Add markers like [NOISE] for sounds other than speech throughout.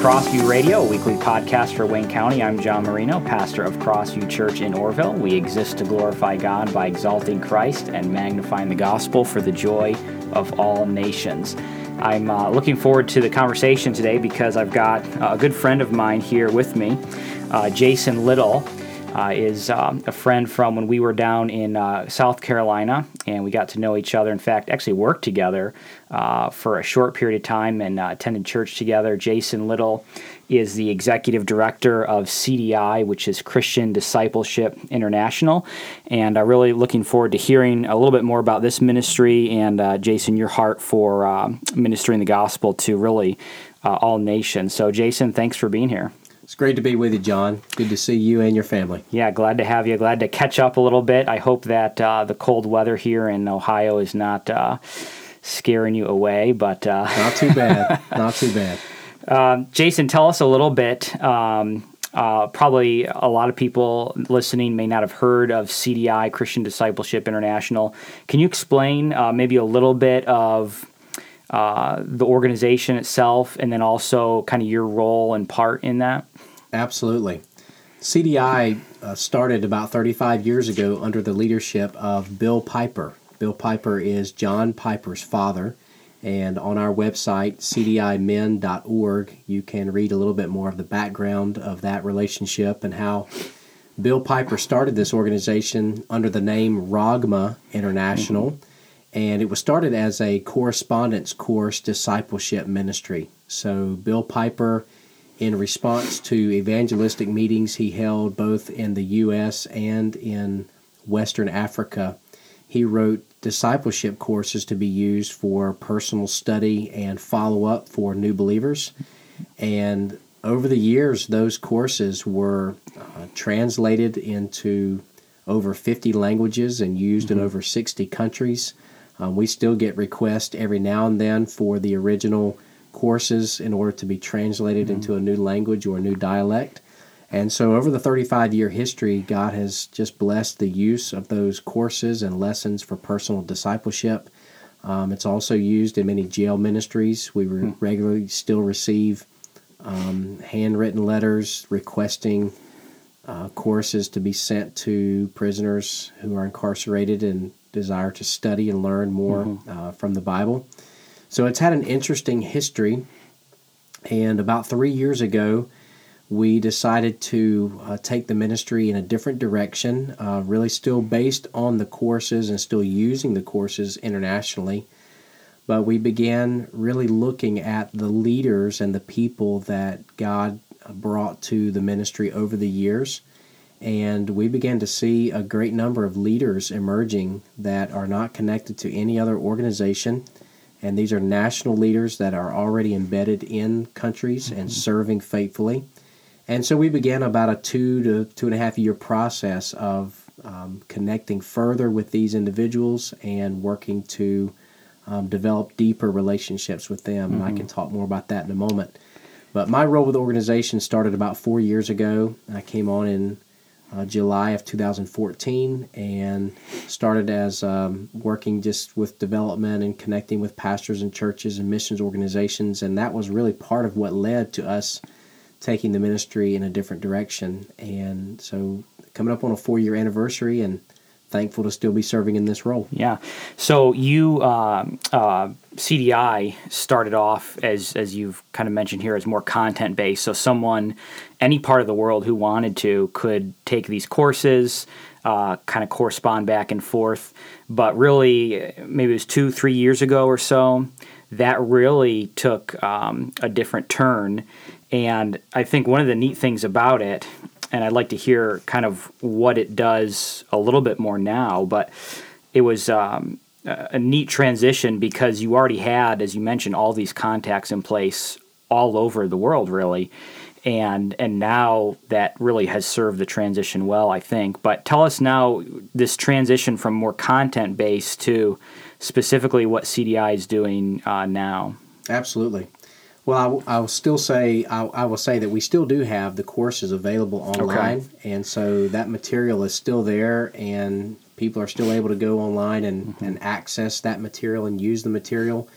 Crossview Radio, a weekly podcast for Wayne County. I'm John Marino, pastor of Crossview Church in Orrville. We exist to glorify God by exalting Christ and magnifying the gospel for the joy of all nations. I'm uh, looking forward to the conversation today because I've got a good friend of mine here with me, uh, Jason Little uh, is um, a friend from when we were down in uh, South Carolina, and we got to know each other. In fact, actually worked together uh, for a short period of time and uh, attended church together. Jason Little is the executive director of CDI, which is Christian Discipleship International, and I'm really looking forward to hearing a little bit more about this ministry and uh, Jason, your heart for uh, ministering the gospel to really all nations. So, Jason, thanks for being here. It's great to be with you, John. Good to see you and your family. Yeah, glad to have you. Glad to catch up a little bit. I hope that uh, the cold weather here in Ohio is not uh, scaring you away, but uh, not too bad. [LAUGHS] not too bad. Um, Jason, tell us a little bit. Um, uh, probably a lot of people listening may not have heard of CDI, Christian Discipleship International. Can you explain uh, maybe a little bit of uh, the organization itself and then also kind of your role and part in that? Absolutely. CDI uh, started about 35 years ago under the leadership of Bill Piper. Bill Piper is John Piper's father. And on our website, cdimin.org, you can read a little bit more of the background of that relationship and how Bill Piper started this organization under the name ROGMA International. Mm-hmm. And it was started as a correspondence course discipleship ministry. So Bill Piper in response to evangelistic meetings he held both in the U.S. and in Western Africa. He wrote discipleship courses to be used for personal study and follow up for new believers. And over the years, those courses were uh, translated into over 50 languages and used mm-hmm. in over 60 countries. Um, we still get requests every now and then for the original courses in order to be translated mm-hmm. into a new language or a new dialect. And so, over the 35 year history, God has just blessed the use of those courses and lessons for personal discipleship. Um, it's also used in many jail ministries. We re- mm-hmm. regularly still receive um, handwritten letters requesting uh, courses to be sent to prisoners who are incarcerated and desire to study and learn more mm-hmm. uh, from the Bible. So it's had an interesting history. And about three years ago, we decided to uh, take the ministry in a different direction, uh, really still based on the courses and still using the courses internationally. But we began really looking at the leaders and the people that God brought to the ministry over the years. And we began to see a great number of leaders emerging that are not connected to any other organization and these are national leaders that are already embedded in countries mm-hmm. and serving faithfully. And so we began about a two to two and a half year process of um, connecting further with these individuals and working to um, develop deeper relationships with them. Mm-hmm. And I can mm-hmm. talk more about that in a moment. But my role with the organization started about four years ago. I came on in uh, July of 2014 and started as um, working just with development and connecting with pastors and churches and missions organizations. And that was really part of what led to us taking the ministry in a different direction. And so, coming up on a four year anniversary and thankful to still be serving in this role. Yeah. So you uh, uh, CDI started off as as you've kind of mentioned here as more content based. So someone, any part of the world who wanted to could take these courses. Uh, kind of correspond back and forth, but really, maybe it was two, three years ago or so, that really took um, a different turn. And I think one of the neat things about it and I'd like to hear kind of what it does a little bit more now. But it was um, a neat transition because you already had, as you mentioned, all these contacts in place all over the world, really. And and now that really has served the transition well, I think. But tell us now this transition from more content based to specifically what CDI is doing uh, now. Absolutely. Well, I, will still say I, I, will say that we still do have the courses available online, okay. and so that material is still there, and people are still able to go online and, mm-hmm. and access that material and use the material.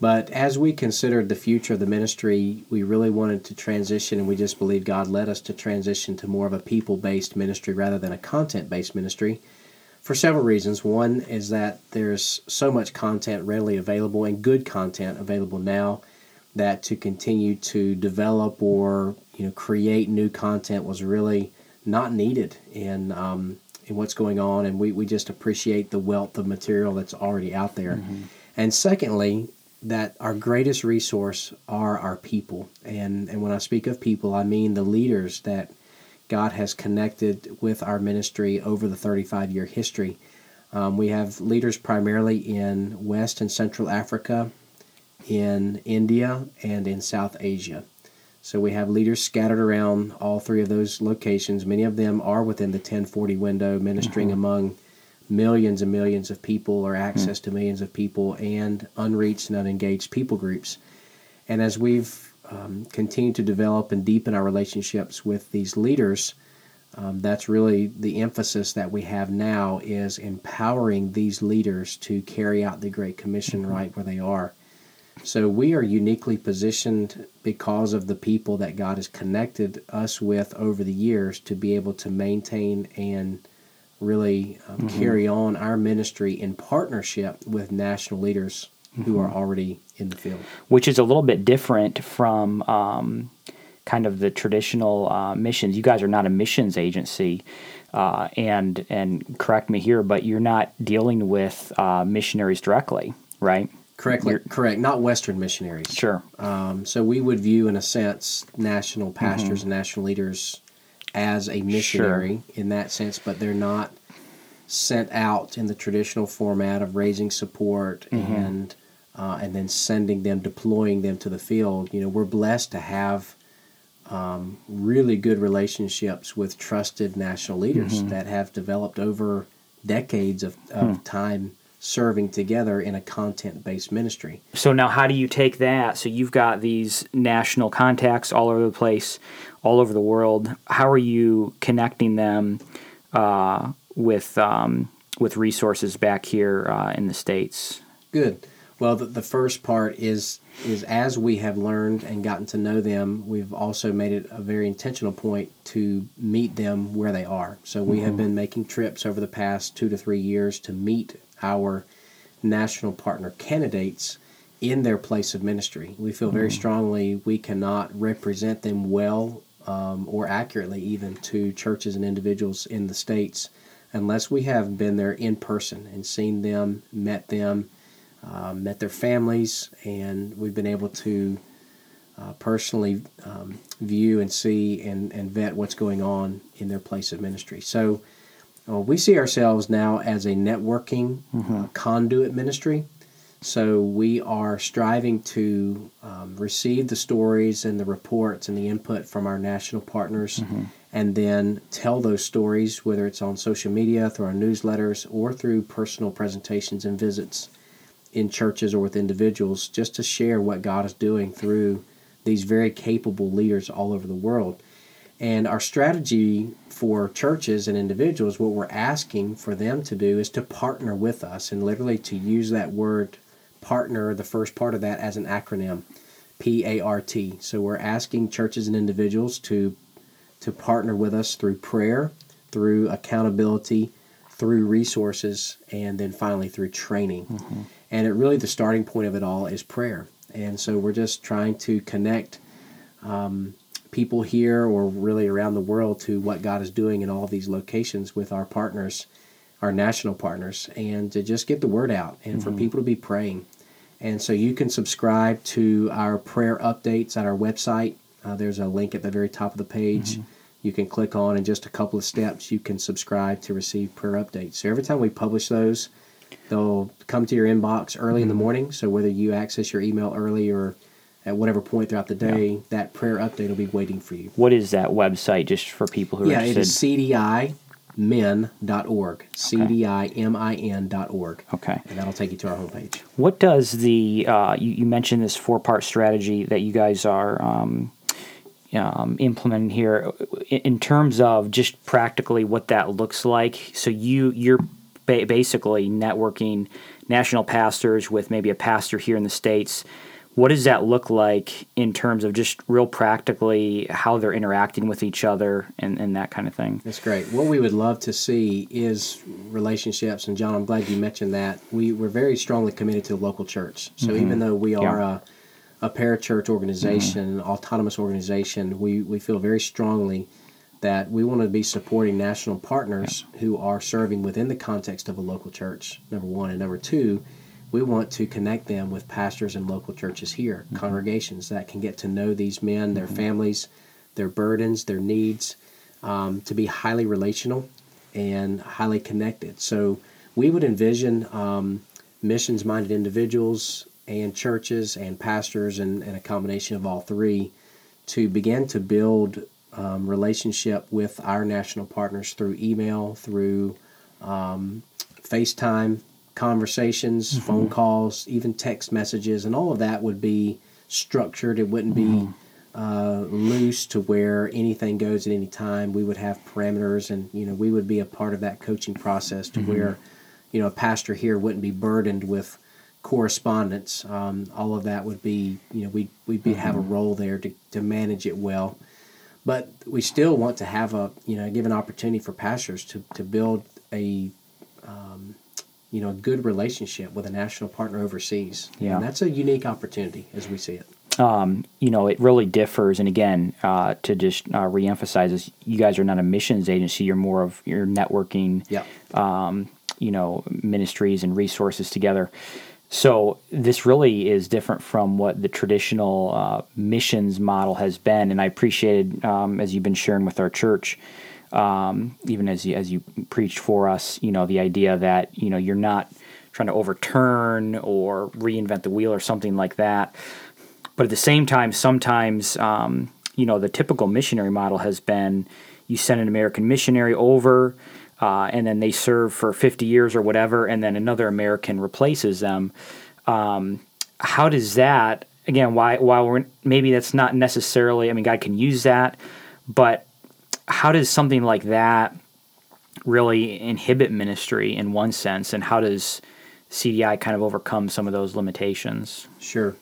But as we considered the future of the ministry, we really wanted to transition, and we just believe God led us to transition to more of a people based ministry rather than a content based ministry for several reasons. One is that there's so much content readily available and good content available now that to continue to develop or you know create new content was really not needed in um, in what's going on, and we, we just appreciate the wealth of material that's already out there. Mm-hmm. And secondly, that our greatest resource are our people. And, and when I speak of people, I mean the leaders that God has connected with our ministry over the 35 year history. Um, we have leaders primarily in West and Central Africa, in India, and in South Asia. So we have leaders scattered around all three of those locations. Many of them are within the 1040 window, ministering mm-hmm. among millions and millions of people or access mm. to millions of people and unreached and unengaged people groups. And as we've um, continued to develop and deepen our relationships with these leaders, um, that's really the emphasis that we have now is empowering these leaders to carry out the Great Commission mm-hmm. right where they are. So we are uniquely positioned because of the people that God has connected us with over the years to be able to maintain and really um, mm-hmm. carry on our ministry in partnership with national leaders mm-hmm. who are already in the field. Which is a little bit different from um, kind of the traditional uh, missions. You guys are not a missions agency. Uh, and and correct me here, but you're not dealing with uh, missionaries directly, right? Correctly, you're, correct. Not Western missionaries. Sure. Um, so we would view, in a sense, national pastors mm-hmm. and national leaders as a missionary sure. in that sense, but they're not sent out in the traditional format of raising support mm-hmm. and uh, and then sending them, deploying them to the field. You know, we're blessed to have um, really good relationships with trusted national leaders mm-hmm. that have developed over decades of, of hmm. time serving together in a content based ministry. So, now how do you take that? So, you've got these national contacts all over the place, all over the world. How are you connecting them uh, with, um, with resources back here uh, in the States? Good. Well, the, the first part is is as we have learned and gotten to know them, we've also made it a very intentional point to meet them where they are. So we mm-hmm. have been making trips over the past two to three years to meet our national partner candidates in their place of ministry. We feel very mm. strongly we cannot represent them well um, or accurately, even to churches and individuals in the states, unless we have been there in person and seen them, met them, uh, met their families, and we've been able to uh, personally um, view and see and, and vet what's going on in their place of ministry. So uh, we see ourselves now as a networking mm-hmm. uh, conduit ministry. So we are striving to um, receive the stories and the reports and the input from our national partners mm-hmm. and then tell those stories, whether it's on social media, through our newsletters, or through personal presentations and visits in churches or with individuals, just to share what God is doing through these very capable leaders all over the world. And our strategy for churches and individuals, what we're asking for them to do is to partner with us and literally to use that word partner, the first part of that, as an acronym P A R T. So we're asking churches and individuals to, to partner with us through prayer, through accountability, through resources, and then finally through training. Mm-hmm. And it really, the starting point of it all is prayer. And so we're just trying to connect. Um, people here or really around the world to what God is doing in all these locations with our partners, our national partners, and to just get the word out and mm-hmm. for people to be praying. And so you can subscribe to our prayer updates at our website. Uh, there's a link at the very top of the page. Mm-hmm. You can click on, in just a couple of steps, you can subscribe to receive prayer updates. So every time we publish those, they'll come to your inbox early mm-hmm. in the mm-hmm. morning. So whether you access your email early or at whatever point throughout the day, yeah. that prayer update will be waiting for you. What is that website, just for people who yeah, are interested? Yeah, it is cdimin.org. Cdimin.org. Okay. And that'll take you to our homepage. What does the, uh, you, you, mentioned this four part strategy that you guys are um, um, implementing here in terms of just practically what that looks like. So you, you're ba- basically networking national pastors with maybe a pastor here in the states. What does that look like in terms of just real practically how they're interacting with each other and, and that kind of thing? That's great. What we would love to see is relationships, and John, I'm glad you mentioned that. We, we're very strongly committed to the local church. So mm-hmm. even though we are yeah. a, a parachurch organization, mm-hmm. autonomous organization, we, we feel very strongly that we want to be supporting national partners yeah. who are serving within the context of a local church, number one. And number two, we want to connect them with pastors and local churches here, mm-hmm. congregations that can get to know these men, their mm-hmm. families, their burdens, their needs, um, to be highly relational and highly connected. So we would envision um, missions minded individuals and churches and pastors and, and, a combination of all three to begin to build um, relationship with our national partners through email, through um, FaceTime, conversations, mm-hmm. phone calls, even text messages, and all of that would be structured. It wouldn't mm-hmm. be uh, loose to where anything goes at any time. We would have parameters, and you know we would be a part of that coaching process to mm-hmm. where you know a pastor here wouldn't be burdened with correspondence. Um, all of that would be you know we we'd be, have a mm-hmm. role there to, to manage it well. But we still want to have a you know give an opportunity for pastors to, to build a um, you know, a good relationship with a national partner overseas. Yeah. And that's a unique opportunity as we see it. Um, you know, it really differs. And again, uh, to just uh, reemphasize this, you guys are not a missions agency. You're more of your networking, yeah. um, you know, ministries and resources together. So this really is different from what the traditional uh, missions model has been. And I appreciated, um, as you've been sharing with our church, um, even as you, as you preached for us, you know, the idea that you know you're not trying to overturn or reinvent the wheel or something like that. But at the same time, sometimes um, you know the typical missionary model has been you send an American missionary over. Uh, and then they serve for 50 years or whatever, and then another American replaces them. Um, how does that again? Why? While we're maybe that's not necessarily. I mean, God can use that, but how does something like that really inhibit ministry in one sense, and how does CDI kind of overcome some of those limitations? Sure.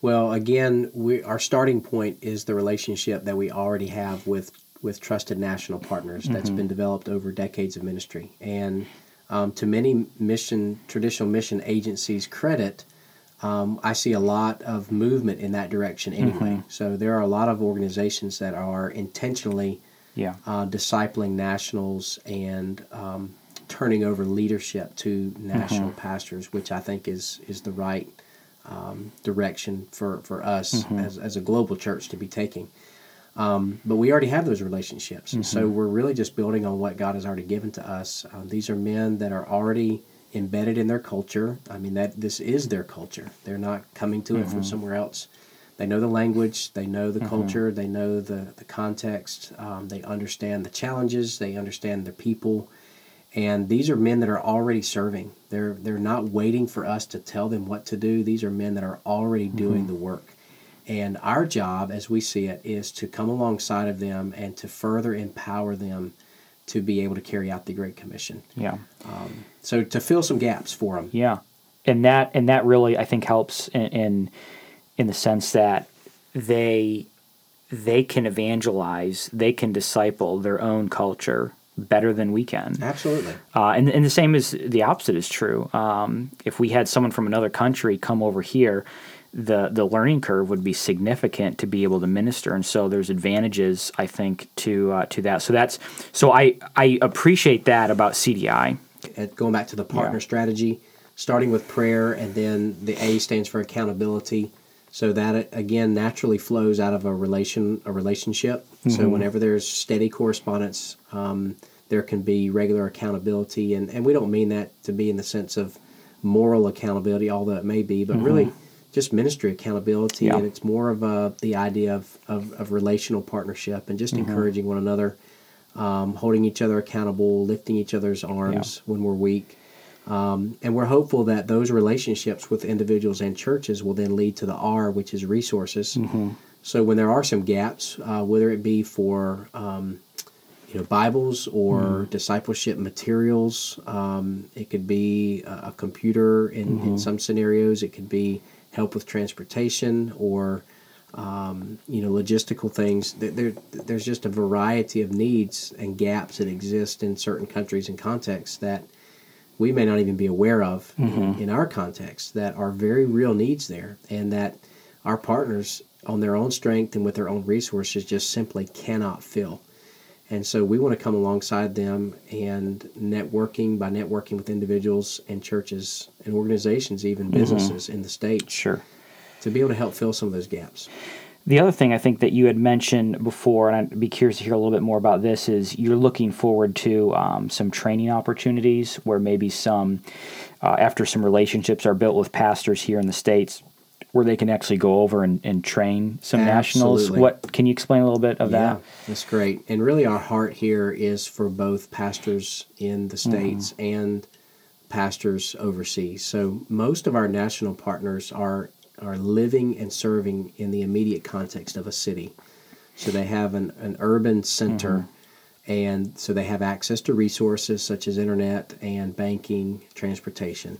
Well, again, we, our starting point is the relationship that we already have with with trusted national partners mm-hmm. that's been developed over decades of ministry. And um, to many mission traditional mission agencies' credit, um, I see a lot of movement in that direction anyway. Mm-hmm. So there are a lot of organizations that are intentionally yeah. uh, discipling nationals and um, turning over leadership to national mm-hmm. pastors, which I think is is the right um, direction for for us mm-hmm. as as a global church to be taking. Um, but we already have those relationships, mm-hmm. so we're really just building on what God has already given to us. Um, these are men that are already embedded in their culture. I mean that this is their culture. They're not coming to it from mm-hmm. somewhere else they know the language, they know the mm-hmm. culture, they know the, the context, um, they understand the challenges, they understand the people. And these are men that are already serving. They're, they're not waiting for us to tell them what to do. These are men that are already mm-hmm. doing the work. And our job, as we see it, is to come alongside of them and to further empower them to be able to carry out the Great Commission. Yeah. Um, so to fill some gaps for them. Yeah. And that and that really I think helps in, in in the sense that they they can evangelize, they can disciple their own culture better than we can. Absolutely. Uh, and, and the same is the opposite is true. Um, if we had someone from another country come over here, the the learning curve would be significant to be able to minister, and so there's advantages I think to uh, to that. So that's so I I appreciate that about CDI. Going back to the partner yeah. strategy, starting with prayer, and then the A stands for accountability so that again naturally flows out of a relation a relationship. Mm-hmm. So whenever there's steady correspondence, um, there can be regular accountability, and and we don't mean that to be in the sense of moral accountability, although it may be, but mm-hmm. really just ministry accountability, yeah. and it's more of a, the idea of, of, of relational partnership and just mm-hmm. encouraging one another, um, holding each other accountable, lifting each other's arms yeah. when we're weak. Um, and we're hopeful that those relationships with individuals and churches will then lead to the R, which is resources. Mm-hmm. So when there are some gaps, uh, whether it be for um, you know Bibles or discipleship materials. Um, it could be a, a computer in, in some scenarios. It could be help with transportation or um, you know logistical things. There, there's just a variety of needs and gaps that exist in certain countries and contexts that we may not even be aware of in, in our context that are very real needs there and that our partners on their own strength and with their own resources just simply cannot fill. And so we want to come alongside them and networking by networking with individuals and churches and organizations, even mm-hmm. businesses in the state, Sure. to be able to help fill some of those gaps. The other thing I think that you had mentioned before, and I'd be curious to hear a little bit more about this, is you're looking forward to um, some training opportunities where maybe some, uh, after some relationships are built with pastors here in the States, where they can actually go over and, and train some nationals. What Can you explain a little bit of that? Yeah, that? that's great. And really, our heart here is for both pastors in the states and pastors overseas. So most of our national partners are are living and serving in the immediate context of a city. So they have an, an urban center, and so they have access to resources such as internet and banking, transportation.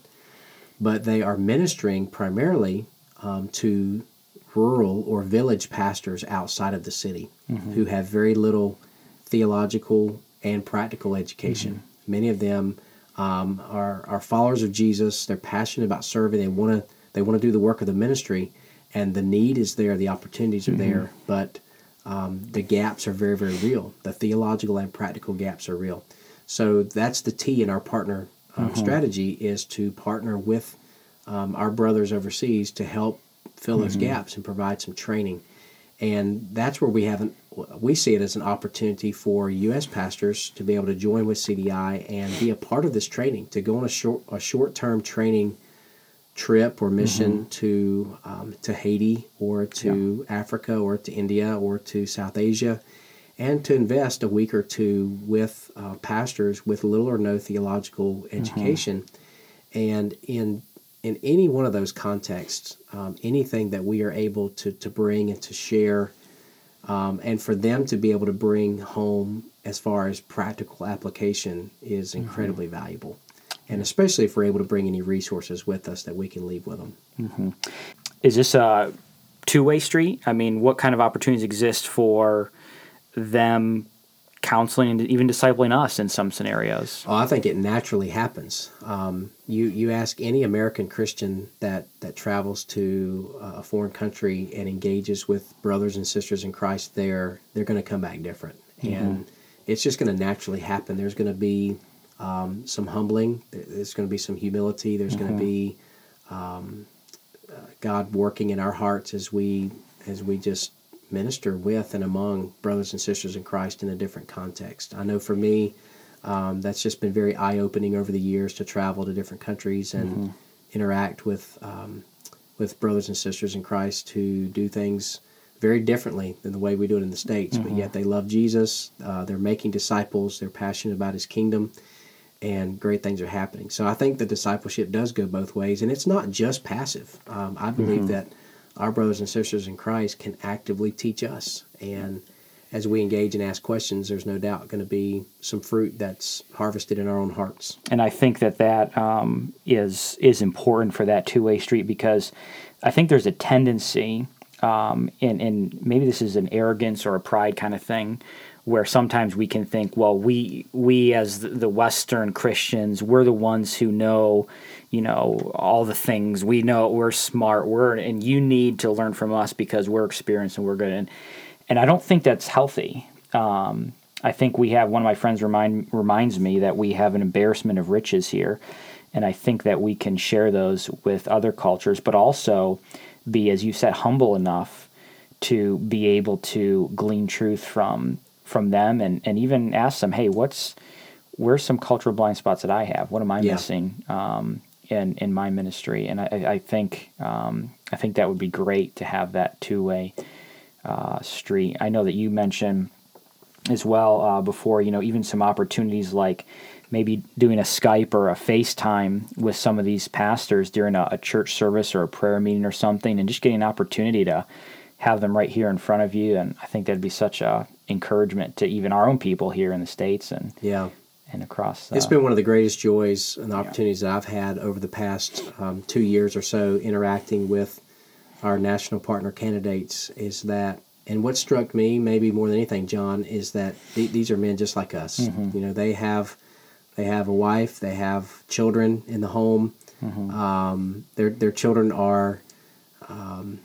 But they are ministering primarily um, to rural or village pastors outside of the city who have very little theological and practical education. Many of them um, are, are followers of Jesus. They're passionate about serving. They want to they want to do the work of the ministry, and the need is there. The opportunities are there, but um, the gaps are very very real. The theological and practical gaps are real. So that's the T in our partner um, strategy is to partner with um, our brothers overseas to help fill those gaps and provide some training. And that's where we haven't. We see it as an opportunity for U.S. pastors to be able to join with CDI and be a part of this training, to go on a short a short term training trip or mission to um, to Haiti or to Africa or to India or to South Asia, and to invest a week or two with uh, pastors with little or no theological education, and in in any one of those contexts, um, anything that we are able to, to bring and to share, um, and for them to be able to bring home as far as practical application is incredibly valuable. And especially if we're able to bring any resources with us that we can leave with them. Is this a two way street? I mean, what kind of opportunities exist for them counseling and even discipling us in some scenarios? Oh, I think it naturally happens. Um, you you ask any American Christian that that travels to uh, a foreign country and engages with brothers and sisters in Christ there, they're going to come back different, and it's just going to naturally happen. There's going to be um, some humbling. There's going to be some humility. There's going to be um, uh, God working in our hearts as we as we just minister with and among brothers and sisters in Christ in a different context. I know for me, um, that's just been very eye opening over the years to travel to different countries and interact with um, with brothers and sisters in Christ who do things very differently than the way we do it in the states. But yet they love Jesus. Uh, they're making disciples. They're passionate about His kingdom. And great things are happening. So I think the discipleship does go both ways, and it's not just passive. Um, I believe that our brothers and sisters in Christ can actively teach us. And as we engage and ask questions, there's no doubt going to be some fruit that's harvested in our own hearts. and I think that that um, is is important for that two way street because I think there's a tendency, um, and and maybe this is an arrogance or a pride kind of thing, where sometimes we can think, well, we we as the, Western Christians, we're the ones who know, you know, all the things we know. We're smart. We're and you need to learn from us because we're experienced and we're good. And and I don't think that's healthy. Um, I think we have one of my friends remind reminds me that we have an embarrassment of riches here, and I think that we can share those with other cultures, but also be, as you said, humble enough to be able to glean truth from from them, and and even ask them, hey, what's where's some cultural blind spots that I have? What am I Yeah. missing um, in in my ministry? And I, I think um, I think that would be great to have that two way uh, street. I know that you mentioned as well uh, before, you know, even some opportunities like maybe doing a Skype or a FaceTime with some of these pastors during a, a church service or a prayer meeting or something, and just getting an opportunity to have them right here in front of you. And I think that'd be such a encouragement to even our own people here in the states and Yeah. and across. Uh, It's been one of the greatest joys and opportunities that I've had over the past um, two years or so interacting with our national partner candidates. Is that, and what struck me maybe more than anything, John, is that th- these are men just like us. You know, they have they have a wife, they have children in the home. Um, their their children are, um,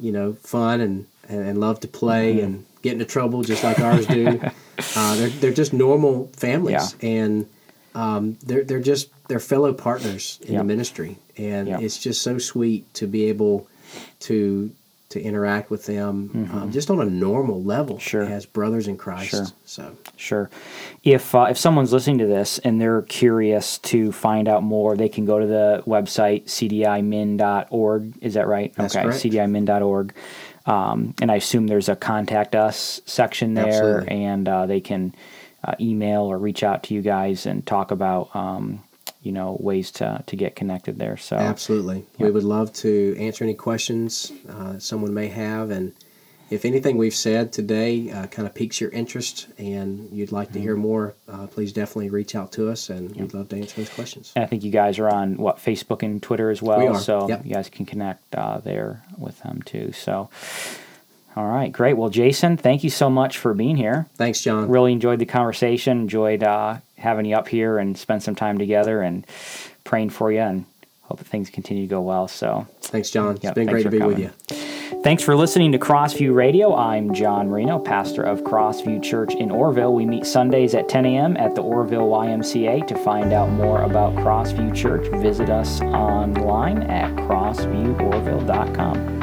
you know, fun and, and, and love to play and get into trouble just like ours do. [LAUGHS] uh, they're they're just normal families and um, they're they're just they're fellow partners in Yeah. the ministry, and Yeah. it's just so sweet to be able to to interact with them um, just on a normal level Mm-hmm. Sure. as brothers in Christ. Sure. So Sure. If uh, if someone's listening to this and they're curious to find out more, they can go to the website cdimin.org. Is that right? That's okay, correct. cdimin.org. Um, and I assume there's a contact us section there, Absolutely. and uh, they can uh, email or reach out to you guys and talk about um, you know ways to to get connected there. So absolutely, we would love to answer any questions uh, someone may have, and if anything we've said today uh, kind of piques your interest and you'd like to hear Mm-hmm. more, uh, please definitely reach out to us, and we'd love to answer those questions. And I think you guys are on what Facebook and Twitter as well. We So yep. you guys can connect uh, there with them too. So, all right, great. Well, Jason, thank you so much for being here. Thanks, John. Really enjoyed the conversation. Enjoyed uh, having you up here and spend some time together and praying for you and hope that things continue to go well. So, Thanks, John. It's Yep, been great to be with you. Thanks for listening to Crossview Radio. I'm John Marino, pastor of Crossview Church in Orrville. We meet Sundays at 10 a.m. at the Orrville YMCA. To find out more about Crossview Church, visit us online at crossvieworville.com.